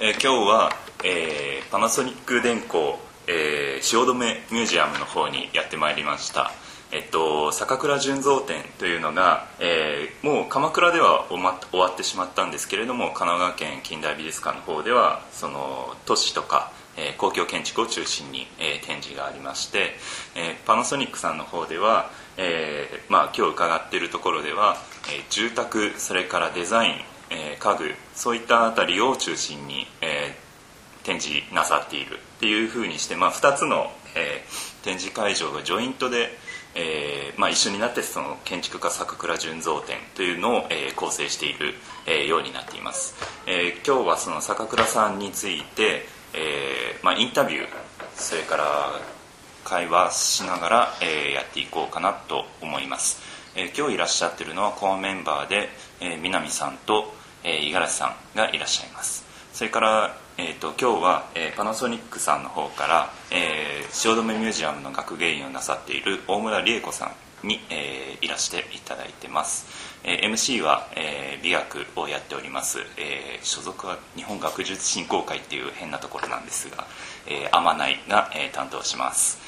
えー、今日は、えー、パナソニック電工、えー、汐留ミュージアムの方にやってまいりました。えっと、坂倉純三展というのが、えー、もう鎌倉では終わってしまったんですけれども神奈川県近代美術館の方ではその都市とか、えー、公共建築を中心に、えー、展示がありまして、え、パナソニックさんの方では、えまあ、今日伺っているところでは、え、住宅それからデザイン、えー、家具そういったあたりを中心に、えー、展示なさっている。っていうふうにして、まあ、2つの、えー、展示会場がジョイントでえーまあ、一緒になってその建築家坂倉純三展というのを、えー、構成している、えー、ようになっています、えー、今日はその坂倉さんについて、えーまあ、インタビューそれから会話しながら、えー、やっていこうかなと思います、えー、今日いらっしゃってるのはコアメンバーで、えー、南さんと五十嵐さんがいらっしゃいます。それからえーと、今日は、えー、パナソニックさんの方から、えー、汐留ミュージアムの学芸員をなさっている大村理恵子さんに、えー、いらしていただいてます、えー、MC は、えー、美学をやっております、えー、所属は日本学術振興会っていう変なところなんですが、えー、天内が、えー、担当します。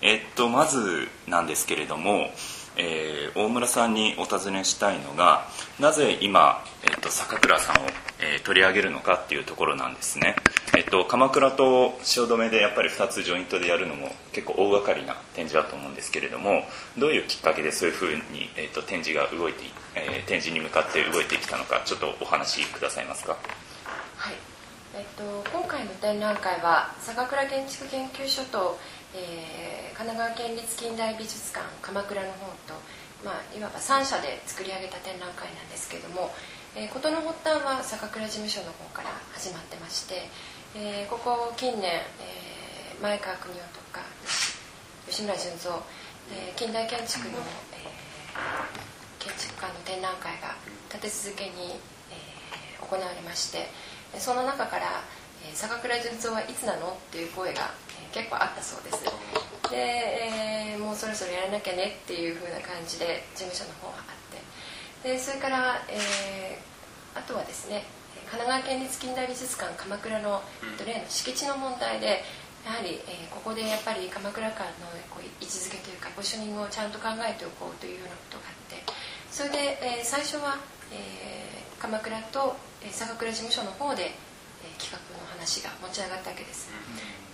え、っとまずなんですけれども、えー、大村さんにお尋ねしたいのがなぜ今、えーと、坂倉さんを、えー、取り上げるのかっていうところなんですね、えーと、鎌倉と汐留でやっぱり2つジョイントでやるのも結構大掛かりな展示だと思うんですけれどもどういうきっかけでそういうふうに、えーと、展示が動いて、えー、展示に向かって動いてきたのかちょっとお話しくださいますか？はい。えっと、今回の展覧会は坂倉建築研究所とえー、神奈川県立近代美術館鎌倉の方と、まあ、いわば3社で作り上げた展覧会なんですけども、えー、事の発端は坂倉事務所の方から始まってまして、えー、ここ近年、えー、前川邦夫とか吉村純三、えー、近代建築の、えー、建築家の展覧会が立て続けに、えー、行われましてその中から「坂倉純三はいつなの?」っていう声が結構あったそうです。で、えー、もうそろそろやらなきゃねっていう風な感じで事務所の方があって。でそれから、えー、あとはですね神奈川県立近代美術館鎌倉の例の敷地の問題でやはり、えー、ここでやっぱり鎌倉館のこう位置づけというかポジショニングをちゃんと考えておこうというようなことがあってそれで、えー、最初は、えー、鎌倉と、えー、坂倉事務所の方で、えー、企画のが持ち上がったわけです。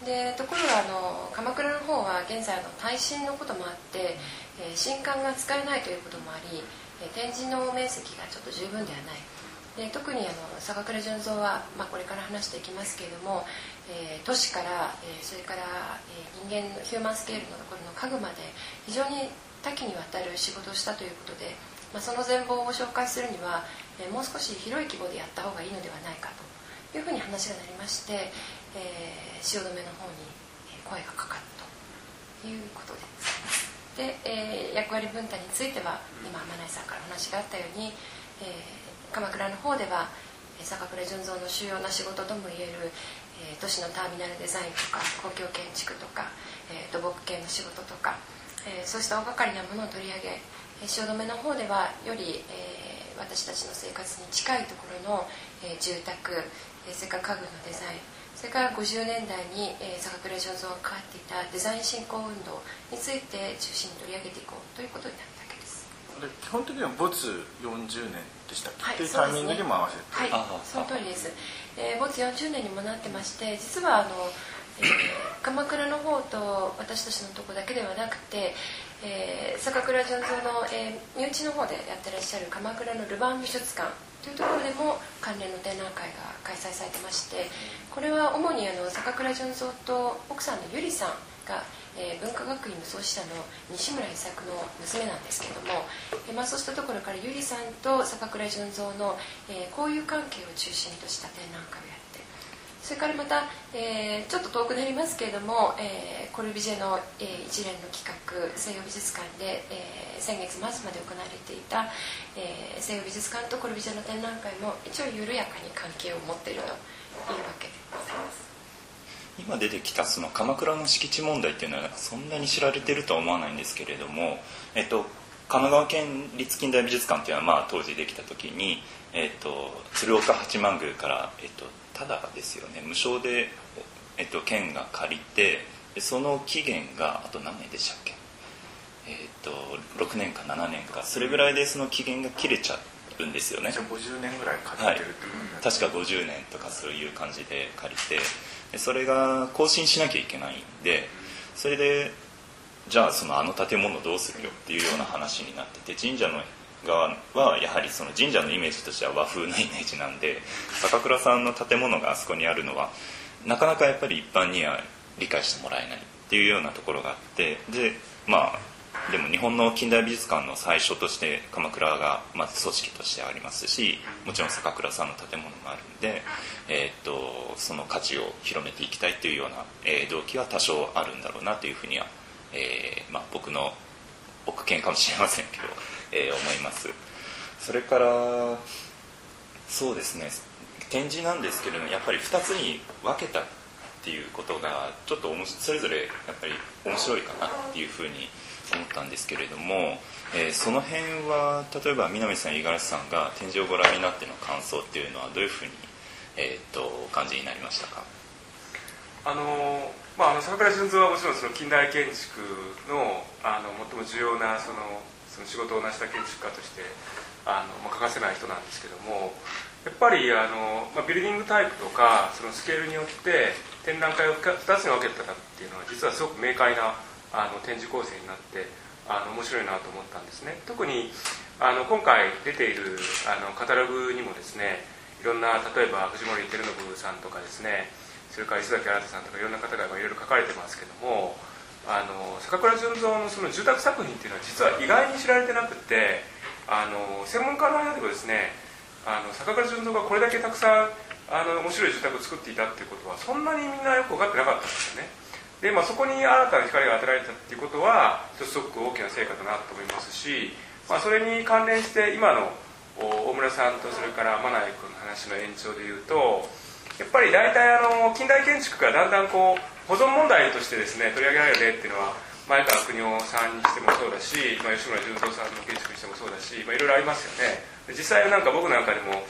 でところがあの鎌倉の方は現在の耐震のこともあって、えー、新館が使えないということもあり、えー、展示の面積がちょっと十分ではないで特にあの坂倉純三は、まあ、これから話していきますけれども、えー、都市から、え、それから、え、人間のヒューマンスケールのところの家具まで非常に多岐にわたる仕事をしたということで、まあ、その全貌を紹介するには、え、もう少し広い規模でやった方がいいのではないかというふうに話がなりまして、えー、汐留の方に声がかかるということです。で、えー、役割分担については今真内さんからお話があったように、えー、鎌倉の方では坂倉純三の主要な仕事ともいえる、えー、都市のターミナルデザインとか公共建築とか、えー、土木系の仕事とか、えー、そうした大掛かりなものを取り上げ汐留の方ではより、えー、私たちの生活に近いところの、えー、住宅、それから家具のデザイン。それから50年代に、えー、坂倉醸造が関わっていたデザイン振興運動について中心に取り上げていこうということになったわけです。基本的には没40年でしたっけ、はい、というタイミングにも合わせて。はいその通りです、えー、没40年にもなってまして実はあの、えー、鎌倉の方と私たちのとこだけではなくて、えー、坂倉醸造の、えー、身内の方でやってらっしゃる鎌倉のルヴァン美術館というところでも関連の展覧会が開催されてましてこれは主にあの坂倉純三と奥さんのゆりさんが、えー、文化学院の創始者の西村伊作の娘なんですけれども、えーまあ、そうしたところからゆりさんと坂倉純三の、えー、交友関係を中心とした展覧会をやそれからまた、えー、ちょっと遠くなりますけれども、えー、コルビジェの、えー、一連の企画西洋美術館で、えー、先月末まで行われていた、えー、西洋美術館とコルビジェの展覧会も一応緩やかに関係を持っているというわけでございます。今出てきたその鎌倉の敷地問題っていうのはそんなに知られてるとは思わないんですけれども、えっと、神奈川県立近代美術館っていうのは、まあ、当時できた時に、えーと、鶴岡八幡宮から、えーと、ただですよね。無償で、えーと、県が借りてその期限があと何年でしたっけ？えー、と6年か7年か。それぐらいでその期限が切れちゃうんですよね。じゃあ50年ぐらい借りてるっていう確か50年とかそういう感じで借りてそれが更新しなきゃいけないんでそれでじゃあそのあの建物どうするよっていうような話になってて神社の側はやはりその神社のイメージとしては和風のイメージなんで坂倉さんの建物があそこにあるのはなかなかやっぱり一般には理解してもらえないっていうようなところがあってでまあでも日本の近代美術館の最初として鎌倉がまず組織としてありますしもちろん坂倉さんの建物もあるんで、えー、っとその価値を広めていきたいというような、えー、動機は多少あるんだろうなというふうには、えーまあ、僕の奥見かもしれませんけど、えー、思います。それからそうですね。展示なんですけれどもやっぱり2つに分けたっていうことがちょっとそれぞれやっぱり面白いかなっていうふうに思ったんですけれども、えー、その辺は例えば南さん五十嵐さんが展示をご覧になっての感想っていうのはどういうふうに、えーと、お感じになりましたか？あのまあ、あの坂倉純三はもちろんその近代建築のあの最も重要なそのその仕事を成した建築家としてあの、まあ、欠かせない人なんですけどもやっぱりあの、まあ、ビルディングタイプとかそのスケールによって展覧会を2つに分けたっていうのは実はすごく明快なあの展示構成になってあの面白いなと思ったんですね。特にあの今回出ているあのカタログにもですねいろんな例えば藤森照信さんとかですねそれから磯崎新さんとかいろんな方がいろいろ書かれてますけどもあの坂倉純三のその住宅作品っていうのは実は意外に知られてなくてあの専門家の間でもですねあの坂倉純三がこれだけたくさんあの面白い住宅を作っていたっていうことはそんなにみんなよく分かってなかったんですよね。で、まあ、そこに新たな光が当てられたっていうことは一つすごく大きな成果だなと思いますし、まあ、それに関連して今の大村さんとそれから真鍋君の話の延長でいうとやっぱり大体あの近代建築がだんだんこう保存問題としてですね取り上げられる例っていうのは前川邦夫さんにしてもそうだし、まあ、吉村純三さんの建築にしてもそうだし、まあ、いろいろありますよね。実際なんか僕なんかでも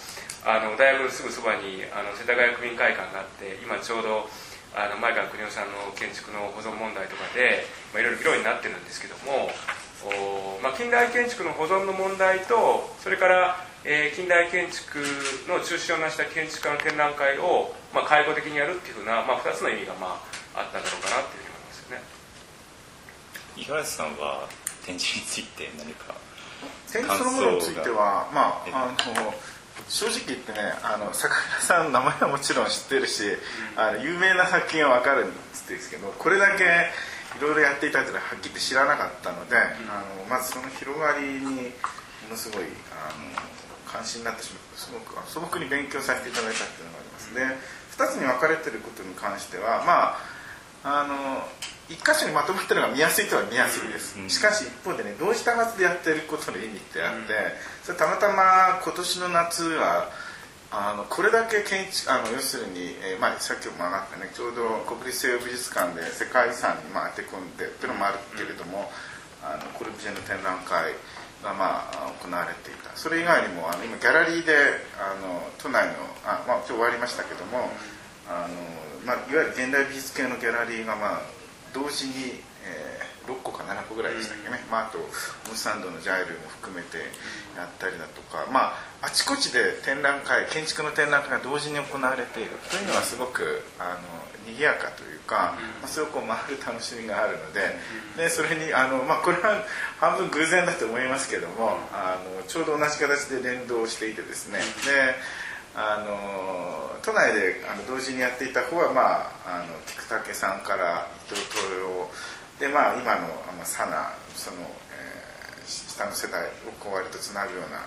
あの大学のすぐそばにあの世田谷区民会館があって今ちょうどあの前川邦夫さんの建築の保存問題とかで、まあ、いろいろ議論になってるんですけどもお、まあ、近代建築の保存の問題とそれから、えー、近代建築の中心をなした建築家の展覧会を、まあ、介護的にやるっていうふうな、まあ、2つの意味が、まあ、あったんだろうかなっていうふうに思いますよね。五十嵐さんは展示について何か展示そのものについてはまああの正直言ってねあの坂倉さんの名前はもちろん知ってるし、あの有名な作品は分かるんですけどこれだけいろいろやっていたというのははっきり知らなかったので、あのまずその広がりにものすごいあの関心になってしまってすごく素朴に勉強させていただいたっていうのがありますで2つに分かれてることに関してはまああの一箇所にまとまってるのが見やすいとは見やすいです、しかし一方でね同時多発でやってることの意味ってあって、それたまたま今年の夏はあのこれだけ建築あの要するに、えーまあ、さっきも上がったねちょうど国立西洋美術館で世界遺産に、まあ、当て込んでっていうのもあるけれども、あのコルビジェの展覧会が、まあ、行われていた。それ以外にもあの今ギャラリーであの都内のあ、まあ、今日終わりましたけどもあの、まあ、いわゆる現代美術系のギャラリーが、まあ、同時に、えー、6個か7個ぐらいでしたっけね、まあ、あとムスサンドのジャイルも含めてやったりだとか、まあ、あちこちで展覧会建築の展覧会が同時に行われている。というのはすごくあの賑やかというか、まあ、それをこう回る楽しみがあるのででそれにあの、まあ、これは半分偶然だと思いますけどもあのちょうど同じ形で連動していてですね。であの都内であの同時にやっていた方は、まあ、あの菊竹さんから伊藤東洋で、まあ、今の、まあ、サナその、えー、下の世代をこう割とつなぐような、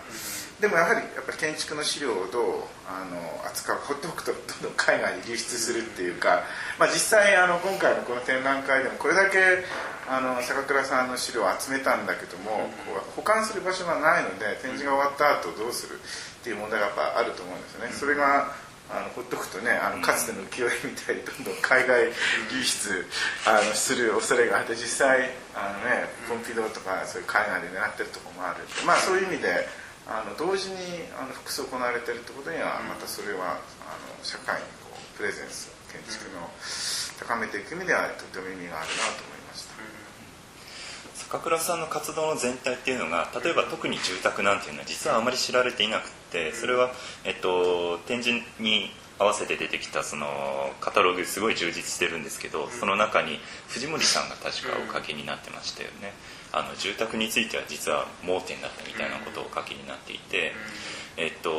でもやはりやっぱり建築の資料をどうあの扱う放っておくとどんどん海外に流出するっていうか、まあ、実際あの今回のこの展覧会でもこれだけあの坂倉さんの資料を集めたんだけども、保管する場所がないので展示が終わった後どうするっていう問題がやっぱあると思うんですよね。それがあのほっとくとねあのかつての浮世絵みたいにどんどん 海外流出あのする恐れがあって実際あの、ね、ポンピドーとかそういう海外で狙ってるところもある。まあそういう意味であの同時にあの複数行われてるってことにはまたそれはあの社会にこうプレゼンス建築の高めていく意味ではとても意味があるなと思いました。坂倉さんの活動の全体っていうのが例えば特に住宅なんていうのは実はあまり知られていなくてそれは、えっと、展示に合わせて出てきたそのカタログすごい充実してるんですけどその中に藤森さんが確かお書きになってましたよね。あの住宅については実は盲点だったみたいなことをお書きになっていて、えっと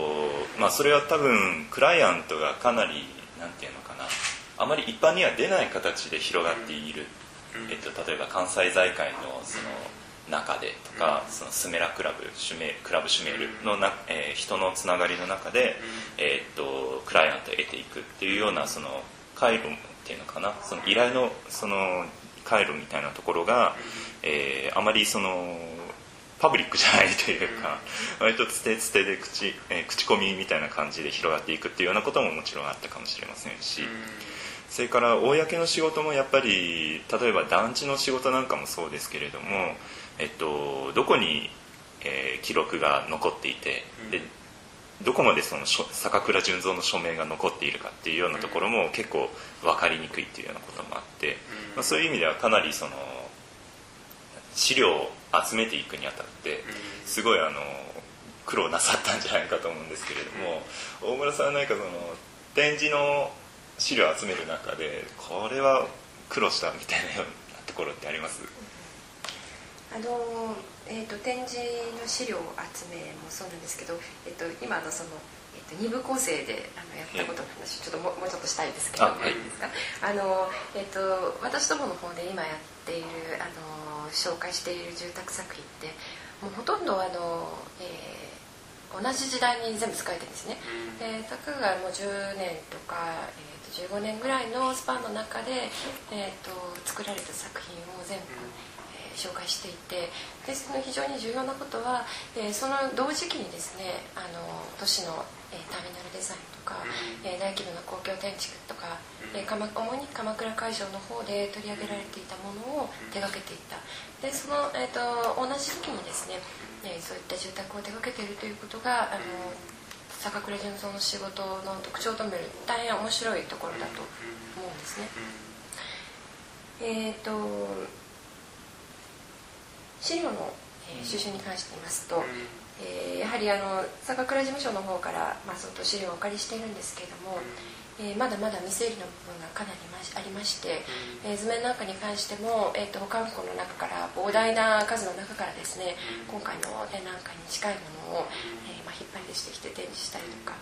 まあ、それは多分クライアントがかなりなんていうのかなあまり一般には出ない形で広がっているえっと、例えば関西財界のその中でとか、そのスメラクラブシュメクラブシュメールのな、えー、人のつながりの中で、えー、っとクライアントを得ていくっていうようなその回路っていうのかな。その依頼のその回路みたいなところが、えー、あまりそのパブリックじゃないというか割とつてつてで口,、えー、口コミみたいな感じで広がっていくっていうようなことももちろんあったかもしれませんし。それから公の仕事もやっぱり例えば団地の仕事なんかもそうですけれども、えっと、どこに、えー、記録が残っていて、でどこまでその坂倉純三の署名が残っているかっていうようなところも結構分かりにくいっていうようなこともあって、まあ、そういう意味ではかなりその資料を集めていくにあたってすごいあの苦労なさったんじゃないかと思うんですけれども大村さんは何かその展示の資料を集める中でこれは苦労したみたいなようなところってあります？あの、えーと、展示の資料集めもそうなんですけど、えーと、今のその、えーと、二部構成であのやったことの話ちょっとももうちょっとしたいですけど、はい、いいですか？あの、えー、と私どもの方で今やっているあの紹介している住宅作品ってもうほとんどあの、えー同じ時代に全部使えてるんですね、でたかがもう10年とか、え15年ぐらいのスパンの中で、えーと、作られた作品を全部、えー、紹介していてでその非常に重要なことは、えー、その同時期にですねあの都市の、えー、ターミナルデザインとか、え大規模な公共建築とか、え主に鎌倉会場の方で取り上げられていたものを手がけていた。でその、えーと、同じ時期にですね、えそういった住宅を手がけているということがあの坂倉純三の仕事の特徴をとめる大変面白いところだと思うんですね。えっ、ー、と資料の、収集に関して言いますと、えー、やはりあの坂倉事務所の方から、まあ、相当資料をお借りしているんですけれども、えー、まだまだ未整理の部分がかなりありまして、えー、図面なんかに関しても、えーと、保管庫の中から膨大な数の中からですね今回の展覧会に近いものを、え、引っ張り出してきて展示したりとか、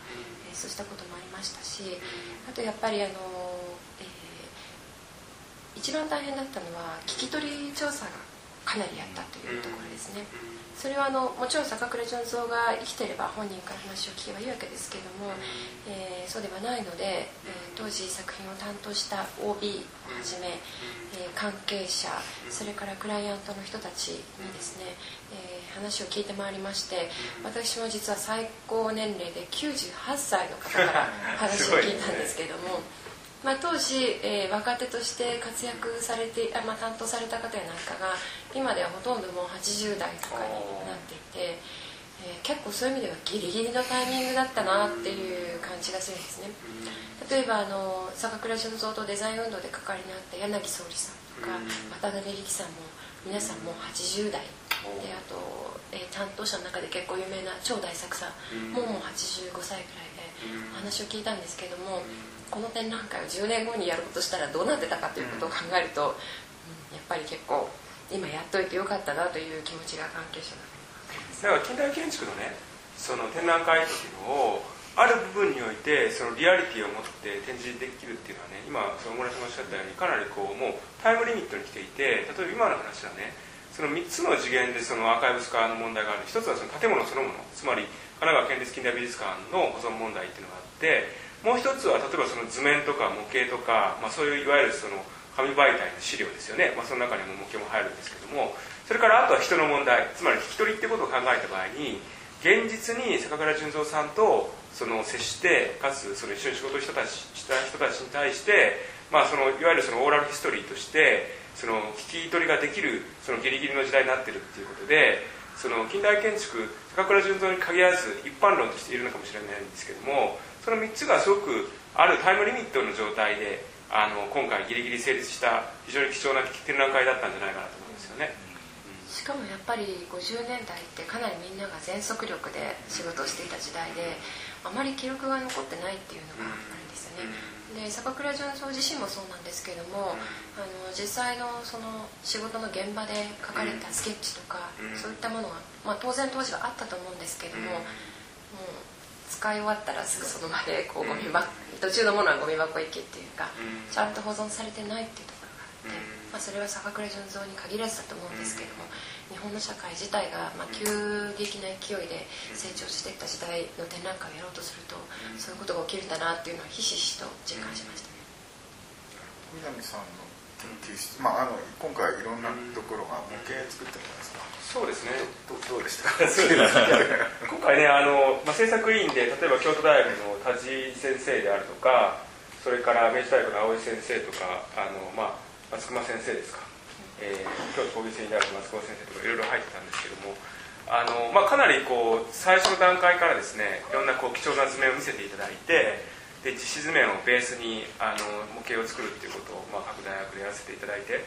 えー、そうしたこともありましたしあとやっぱりあの、えー、一番大変だったのは聞き取り調査がかなりやったというところですね。それはあのもちろん坂倉純三が生きてれば本人から話を聞けばいいわけですけども、えー、そうではないので、えー、当時作品を担当した OB をはじめ、えー、関係者それからクライアントの人たちにですね、えー、話を聞いてまいりまして私も実は最高年齢で98歳の方から 話を聞いたんですけども。まあ、当時、えー、若手として活躍されてあ、まあ、担当された方やなんかが今ではほとんどもう80代とかになっていて、えー、結構そういう意味ではギリギリのタイミングだったなっていう感じがするんですね例えばあの坂倉純三とデザイン運動で関わりにあった柳総理さんとか渡辺力さんも皆さんもう80代であと、えー、担当者の中で結構有名な超大作さんももう85歳くらいでお話を聞いたんですけどもこの展覧会を10年後にやろうとしたらどうなってたかということを考えると、うん、やっぱり結構今やっといてよかったなという気持ちが関係者だから近代建築のねその展覧会っていうのをある部分においてそのリアリティを持って展示できるっていうのはね今その村さんがおっしゃったようにかなりこうもうタイムリミットに来ていて例えば今の話はねその3つの次元でそのアーカイブス化の問題がある。一つはその建物そのもの。つまり神奈川県立近代美術館の保存問題っていうのがあってもう一つは例えばその図面とか模型とか、まあ、そういういわゆるその紙媒体の資料ですよね、まあ、その中にも模型も入るんですけどもそれからあとは人の問題。つまり聞き取りってことを考えた場合に現実に坂倉純三さんとその接してかつその一緒に仕事をしたたちした人たちに対して、まあ、そのいわゆるそのオーラルヒストリーとしてその聞き取りができるそのギリギリの時代になってるっていうことでその近代建築高倉純三に限らず一般論としているのかもしれないんですけどもその3つがすごくあるタイムリミットの状態であの今回ギリギリ成立した非常に貴重な展覧会だったんじゃないかなと思うんですよね。しかもやっぱり50年代ってかなりみんなが全速力で仕事をしていた時代であまり記録が残ってないっていうのがあるんですよね。で坂倉純三自身もそうなんですけども、あの実際のその仕事の現場で書かれたスケッチとか、そういったものが、まあ、当然当時はあったと思うんですけども、もう使い終わったらすぐその場でこうゴミ箱、途中のものはゴミ箱行けっていうか、ちゃんと保存されてないっていうところがあって、まあ、それは坂倉純三に限らずだと思うんですけども、日本の社会自体がまあ急激な勢いで成長していった時代の展覧会をやろうとすると、そういうことが起きるんだなっていうのはひしひしと実感しましたね。南さんの研究室、まあ、あの今回いろんなところが模型作ってるじゃないですか。そうですね。どどうでした？今回ねあの、まあ、制作委員で例えば京都大学の田地先生であるとかそれから明治大学の青井先生とかあの、まあ、松隈先生ですか、えー、京都工芸繊維大学の松隈先生とかいろいろ入ってたんですけどもあの、まあ、かなりこう最初の段階からですねいろんなこう貴重な図面を見せていただいてで実施図面をベースにあの模型を作るっていうことを、まあ、各大学でやらせていただいて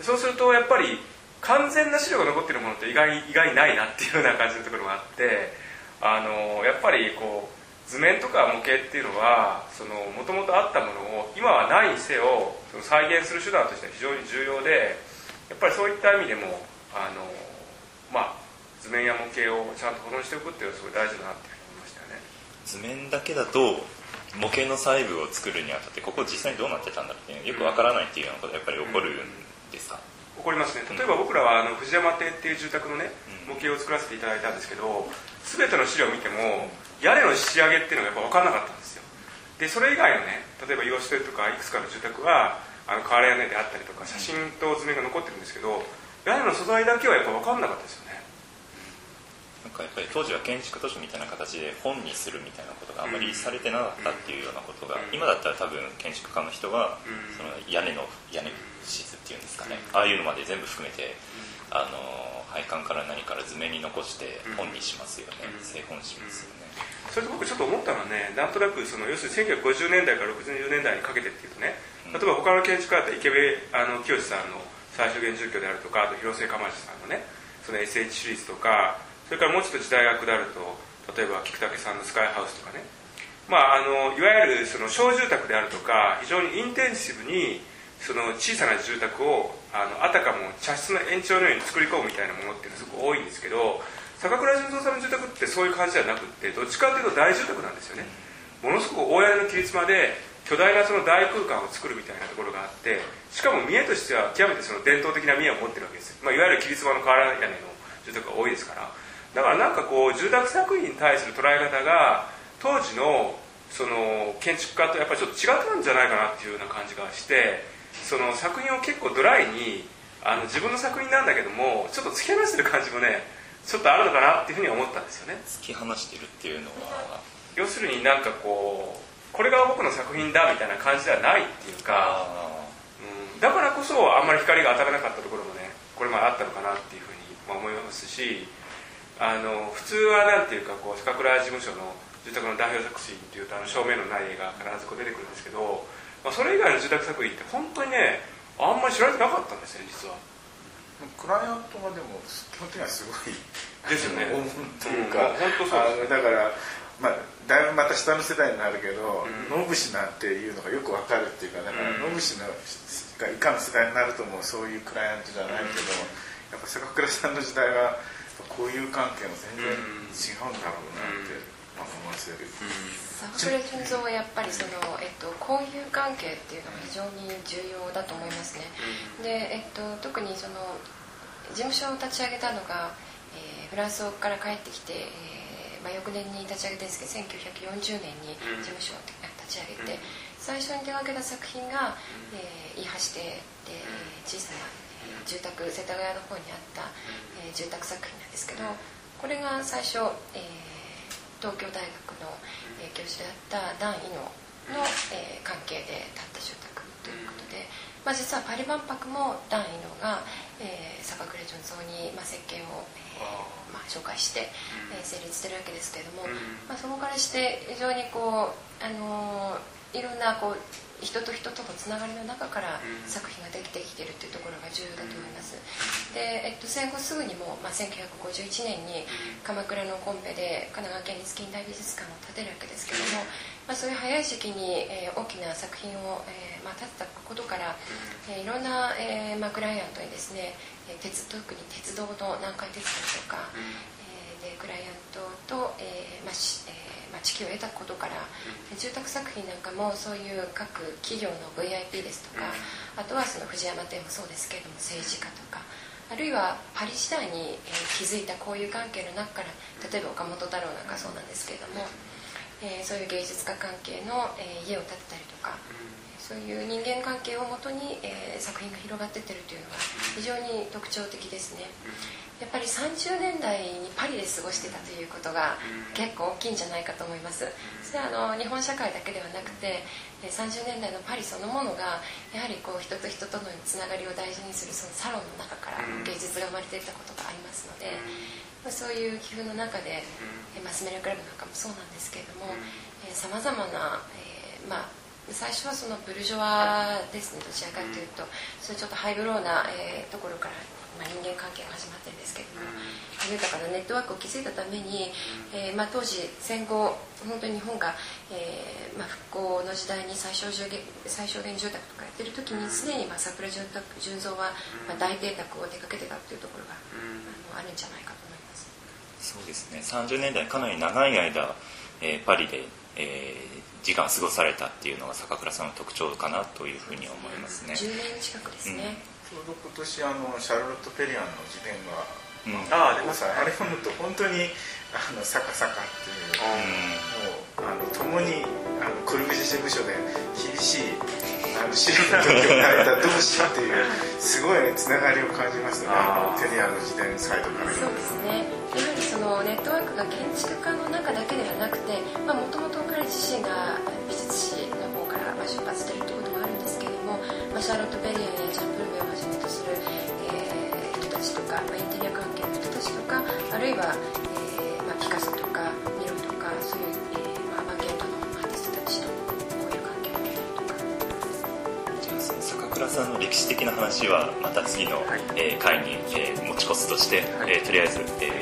そうするとやっぱり完全な資料が残ってるものって意外意外ないなっていうような感じのところがあってあのやっぱりこう図面とか模型っていうのはもともとあったものを今はないにせよその再現する手段としては非常に重要でやっぱりそういった意味でもあの、まあ、図面や模型をちゃんと保存しておくっていうのはすごい大事だなって思いましたよね。図面だけだと模型の細部を作るにあたってここ実際にどうなってたんだっていうよくわからないっていうようなことがやっぱり起こるんですか、うん起こりますね。例えば僕らはあの藤山邸っていう住宅のね模型を作らせていただいたんですけど全ての資料を見ても屋根の仕上げっていうのがやっぱ分からなかったんですよ。でそれ以外のね例えば洋室とかいくつかの住宅はあの瓦屋根であったりとか写真と図面が残ってるんですけど屋根の素材だけはやっぱ分かんなかったですよね。なんかやっぱり当時は建築都市みたいな形で本にするみたいなことがあまりされてなかったっていうようなことが、今だったら多分建築家の人はその屋根の屋根質っていうんですかね、ああいうのまで全部含めて、あの配管から何から図面に残して本にしますよね、製本しますよね。それと僕ちょっと思ったのはねなんとなくその要するに1950年代から60年代にかけてっていうとね例えば他の建築家だったら池部あの清さんの最小限住居であるとかあと広末釜石さんのねその SH シリーズとかそれからもうちょっと時代が下ると例えば菊竹さんのスカイハウスとかね、まあ、あのいわゆるその小住宅であるとか非常にインテンシブにその小さな住宅をあのあたかも茶室の延長のように作り込むみたいなものっていうのはすごく多いんですけど坂倉純三さんの住宅ってそういう感じじゃなくってどっちかというと大住宅なんですよね。ものすごく大屋の切り妻で巨大なその大空間を作るみたいなところがあってしかも見栄としては極めてその伝統的な見栄を持ってるわけです、まあ、いわゆる切り妻の瓦屋根の住宅が多いですから。だからなんかこう住宅作品に対する捉え方が当時のその建築家とやっぱりちょっと違ったんじゃないかなっていうような感じがしてその作品を結構ドライにあの自分の作品なんだけどもちょっと突き放してる感じもねちょっとあるのかなっていうふうに思ったんですよね。突き放してるっていうのは。要するになんかこうこれが僕の作品だみたいな感じではないっていうか、うん、だからこそあんまり光が当たらなかったところもねこれまであったのかなっていうふうに思いますしあの普通はなんていうかこう坂倉事務所の住宅の代表作品っていうとあの正面のない絵が必ずこう出てくるんですけど、まあ、それ以外の住宅作品って本当にねあんまり知られてなかったんですよ実は。クライアントがでも基本的にはすごいですよね。というか、うん、本当そうだからまあ、だいぶまた下の世代になるけど、野武士なんていうのがよくわかるっていうかだから野武士のが以下の世代になるともうそういうクライアントじゃないけど、やっぱ坂倉さんの時代はこういう関係も全然違うんだろうなって、まあ、思わせる。坂倉純三はやっぱりその、えっと、交友関係っていうのが非常に重要だと思いますね。で、えっと、特にその事務所を立ち上げたのが、えー、フランスから帰ってきて、えーまあ、翌年に立ち上げてるんですけど1940年に事務所を立ち上げて、最初に手がけた作品が、えー、伊橋でで小さな住宅世田谷の方にあった、えー、住宅作品なんですけどこれが最初、えー、東京大学の、えー、教授であったダン・イノの、えー、関係で建った住宅ということで、まあ、実はパリ万博もダン・イノが、えー、坂倉純三に、まあ、設計を、えーまあ、紹介して、えー、成立してるわけですけれども、まあ、そこからして非常にこう、あのー、いろんなこう人と人とのつながりの中から作品ができてきてるっていうところが重要だと思います。で、えっと、戦後すぐにも、まあ、1951年に鎌倉のコンペで神奈川県立近代美術館を建てるわけですけども、まあ、そういう早い時期に、えー、大きな作品を、えーまあ、建てたことから、えー、いろんな、えーまあ、クライアントにですね鉄特に鉄道の南海鉄道とか、えー、でクライアントと、えーまあしえーまあ、知識を得たことから、住宅作品なんかもそういう各企業の VIP ですとか、あとはその藤山店もそうですけれども政治家とかあるいはパリ時代に、えー、築いた交友関係の中から例えば岡本太郎なんかそうなんですけれども、えー、そういう芸術家関係の、えー、家を建てたりとか。そういう人間関係をもとに、えー、作品が広がってってるというのは非常に特徴的ですね。やっぱり30年代にパリで過ごしてたということが結構大きいんじゃないかと思います。それはあの日本社会だけではなくて30年代のパリそのものがやはりこう人と人とのつながりを大事にするそのサロンの中から芸術が生まれていたことがありますので、まあ、そういう気風の中でマスメリアクラブなんかもそうなんですけれどもさまざまな、えー、まあ最初はそのブルジョワですねどちらかというと、そういうちょっとハイブローな、えー、ところからまあ、人間関係が始まってるんですけども、豊かなネットワークを築いたために、えーまあ、当時戦後本当に日本が、えーまあ、復興の時代に最小最小限住宅とかやってる時にすでに、まあ、桜純純三は、まあ、大邸宅を出かけてたっていうところが、あのあるんじゃないかと思います。そうですね。30年代かなり長い間、えー、パリで、えー、時間を過ごされたっていうのが坂倉さんの特徴かなというふうに思いますね、10年近くですね、うん。ちょうど今年あのシャルロット・ペリアンの自伝が、うん、ああ出ます。あれ読むと本当にあのサカサカっていう、うん、もうあの共にあのくるぶし事務所で厳しいあの白な時を抱いた同士っていうすごい、ね、つながりを感じますね。あのテリアの自伝サイトからネットワークが建築家の中だけではなくてもともと彼自身が美術史の方から出発しているということもあるんですけれども、まあ、シャーロット・ペリアやジャンプルベをはじめとする、えー、人たちとか、まあ、インテリア関係の人たちとかあるいは、えーまあ、ピカソとかミロとかそういう、えーまあ、マーケットのアーティストたちとこういう関係を持ったりとか。じゃあその坂倉さんの歴史的な話はまた次の、はい、えー、回に、えー、持ち越すとして、はい、えー、とりあえず、えー、